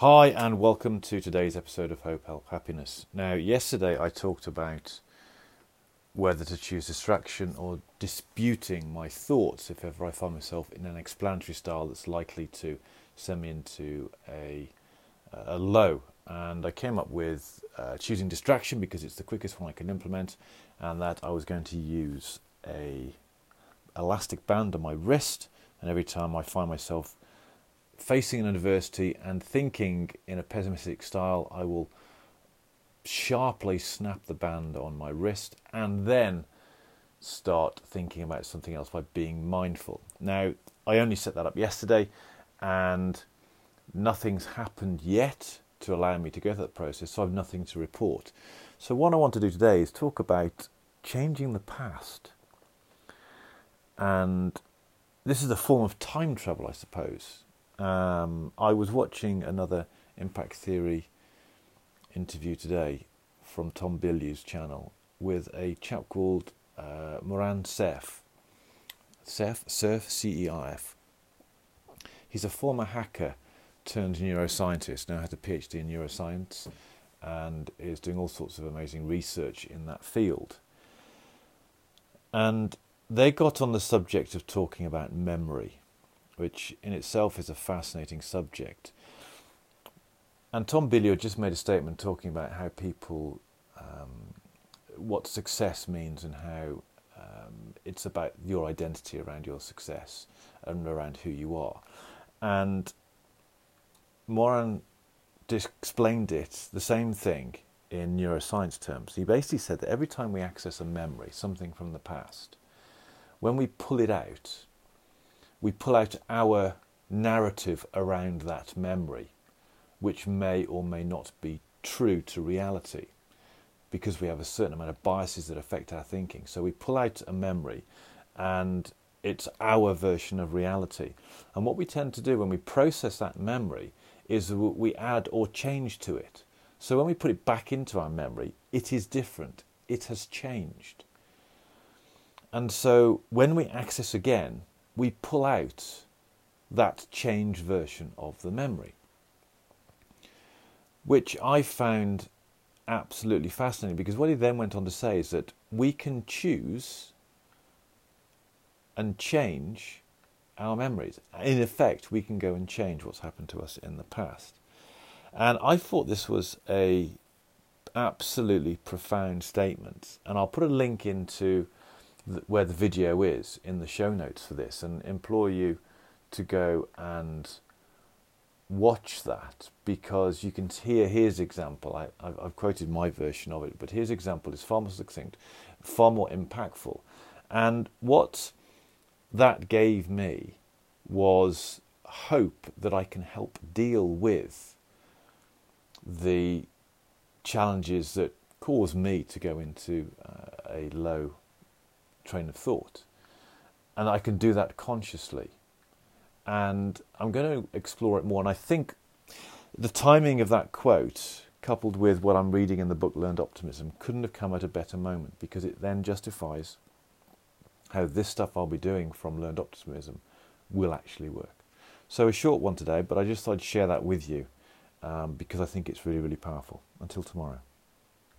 Hi, and welcome to today's episode of Hope, Help, Happiness. Now, yesterday I talked about whether to choose distraction or disputing my thoughts if ever I find myself in an explanatory style that's likely to send me into a, a low. And I came up with uh, choosing distraction because it's the quickest one I can implement, and that I was going to use a elastic band on my wrist, and every time I find myself facing an adversity and thinking in a pessimistic style, I will sharply snap the band on my wrist and then start thinking about something else by being mindful. Now, I only set that up yesterday and nothing's happened yet to allow me to go through that process, so I've nothing to report. So, what I want to do today is talk about changing the past. And this is a form of time travel, I suppose. Um, I was watching another Impact Theory interview today from Tom Bilyeu's channel with a chap called uh, Moran Cerf. Cerf, Cerf, C E R F. He's a former hacker turned neuroscientist, now has a PhD in neuroscience and is doing all sorts of amazing research in that field. And they got on the subject of talking about memory which in itself is a fascinating subject. And Tom Bilyeu just made a statement talking about how people, um, what success means and how um, it's about your identity around your success and around who you are. And Moran explained it, the same thing, in neuroscience terms. He basically said that every time we access a memory, something from the past, when we pull it out, we pull out our narrative around that memory, which may or may not be true to reality because we have a certain amount of biases that affect our thinking. So we pull out a memory and it's our version of reality. And what we tend to do when we process that memory is we add or change to it. So when we put it back into our memory, it is different. It has changed. And so when we access again, we pull out that changed version of the memory, which I found absolutely fascinating because what he then went on to say is that we can choose and change our memories. In effect, we can go and change what's happened to us in the past. And I thought this was a absolutely profound statement. And I'll put a link into where the video is in the show notes for this and implore you to go and watch that because you can hear his example. I, have quoted my version of it, but his example is far more succinct, far more impactful. And what that gave me was hope that I can help deal with the challenges that cause me to go into uh, a low train of thought. And I can do that consciously. And I'm going to explore it more. And I think the timing of that quote, coupled with what I'm reading in the book Learned Optimism, couldn't have come at a better moment because it then justifies how this stuff I'll be doing from Learned Optimism will actually work. So, a short one today, but I just thought I'd share that with you um, because I think it's really, really powerful. Until tomorrow.